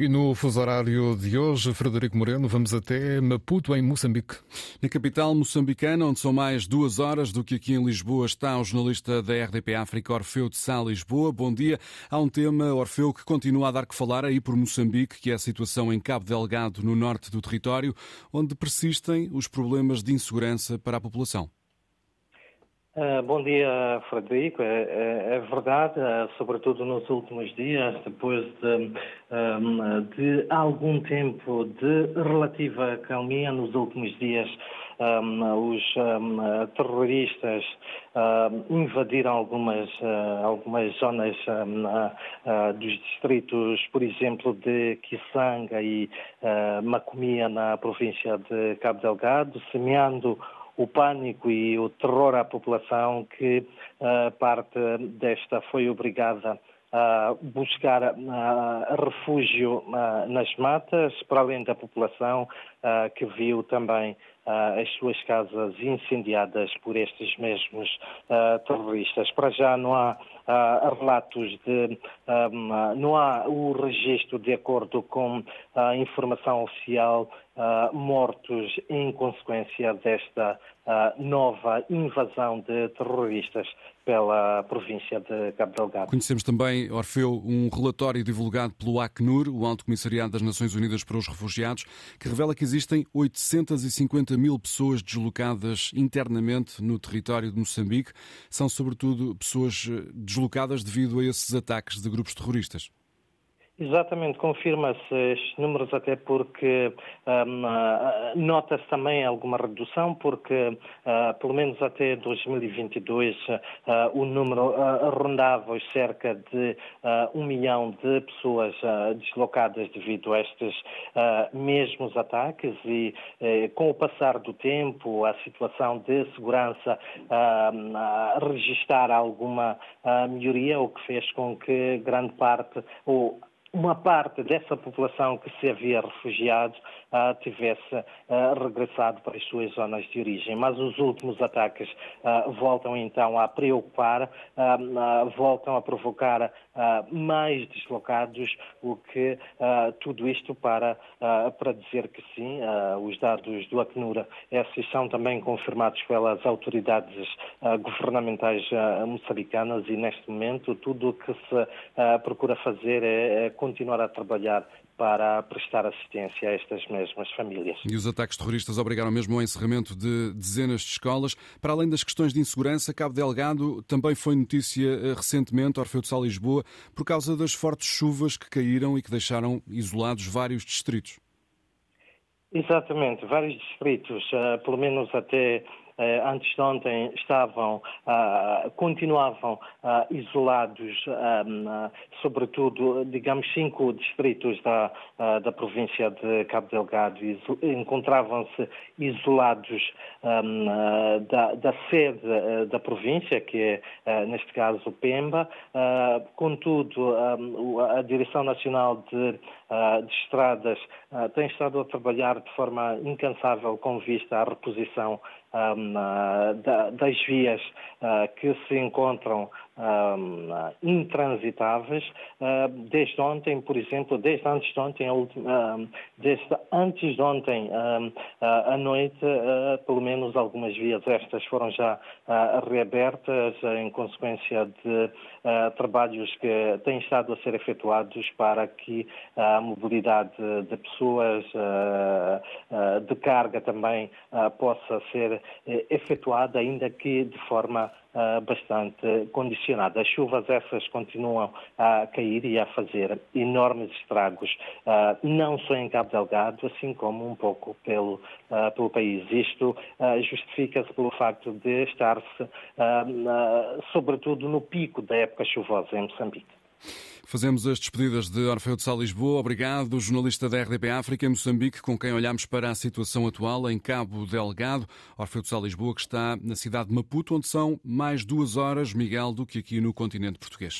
E no fuso horário de hoje, Frederico Moreno, vamos até Maputo, em Moçambique. Na capital moçambicana, onde são mais duas horas do que aqui em Lisboa, está o jornalista da RDP África, Orfeu de Sá, Lisboa. Bom dia. Há um tema, Orfeu, que continua a dar que falar aí por Moçambique, que é a situação em Cabo Delgado, no norte do território, onde persistem os problemas de insegurança para a população. Uh, bom dia, Frederico. É, é, é verdade, uh, sobretudo nos últimos dias, depois de, um, de, algum tempo de relativa calmia, nos últimos dias um, os um, terroristas invadiram algumas, algumas zonas dos distritos, por exemplo, de Kisanga e Macomia, na província de Cabo Delgado, semeando o pânico e o terror à população que uh, parte desta foi obrigada a buscar uh, refúgio uh, nas matas, para além da população que viu também as suas casas incendiadas por estes mesmos terroristas. Para já não há relatos de. Um, não há o registro de acordo com a informação oficial mortos em consequência desta nova invasão de terroristas pela província de Cabo Delgado. Conhecemos também, Orfeu, um relatório divulgado pelo Acnur, o Alto Comissariado das Nações Unidas para os Refugiados, que revela que existem 850 mil pessoas deslocadas internamente no território de Moçambique. São, sobretudo, pessoas eh, deslocadas devido a esses ataques de grupos terroristas. Exatamente, confirma-se estes números até porque um, uh, nota-se também alguma redução, porque uh, pelo menos até 2022 uh, o número rondava os cerca de um milhão de pessoas deslocadas devido a estes mesmos ataques e com o passar do tempo a situação de segurança registrar alguma melhoria, o que fez com que grande parte ou uma parte dessa população que se havia refugiado uh, tivesse uh, regressado para as suas zonas de origem. Mas os últimos ataques uh, voltam então a preocupar, voltam a provocar mais deslocados, o que tudo isto para, para dizer que sim, os dados do Acnura, esses são também confirmados pelas autoridades governamentais moçambicanas e neste momento tudo o que se procura fazer é, é continuar a trabalhar para prestar assistência a estas mesmas famílias. E os ataques terroristas obrigaram mesmo ao encerramento de dezenas de escolas. Para além das questões de insegurança, Cabo Delgado também foi notícia eh, recentemente, Orfeu de Sal Lisboa, por causa das fortes chuvas que caíram e que deixaram isolados vários distritos. Exatamente, vários distritos, eh, pelo menos até antes de ontem estavam, ah, continuavam ah, isolados, ah, sobretudo, digamos, cinco distritos da, da província de Cabo Delgado encontravam-se isolados da, da, sede eh, da província, que é, neste caso, Pemba. Contudo, a Direção Nacional de, de Estradas tem estado a trabalhar de forma incansável com vista à reposição um, da, das vias uh, que se encontram intransitáveis. Uh, desde ontem, por exemplo, desde antes de ontem, desde antes de ontem à noite, pelo menos algumas vias estas foram já reabertas em consequência de trabalhos que têm estado a ser efetuados para que a mobilidade de pessoas, de carga também possa ser eh, efetuada, ainda que de forma uh, bastante condicionada. As chuvas essas continuam a cair e a fazer enormes estragos, uh, não só em Cabo Delgado, assim como um pouco pelo, uh, pelo país. Isto justifica-se pelo facto de estar-se, sobretudo, no pico da época chuvosa em Moçambique. Fazemos as despedidas de Orfeu de Sá Lisboa. Obrigado, jornalista da RDP África em Moçambique, com quem olhamos para a situação atual em Cabo Delgado. Orfeu de Sá Lisboa, que está na cidade de Maputo, onde são mais duas horas, Miguel, do que aqui no continente português.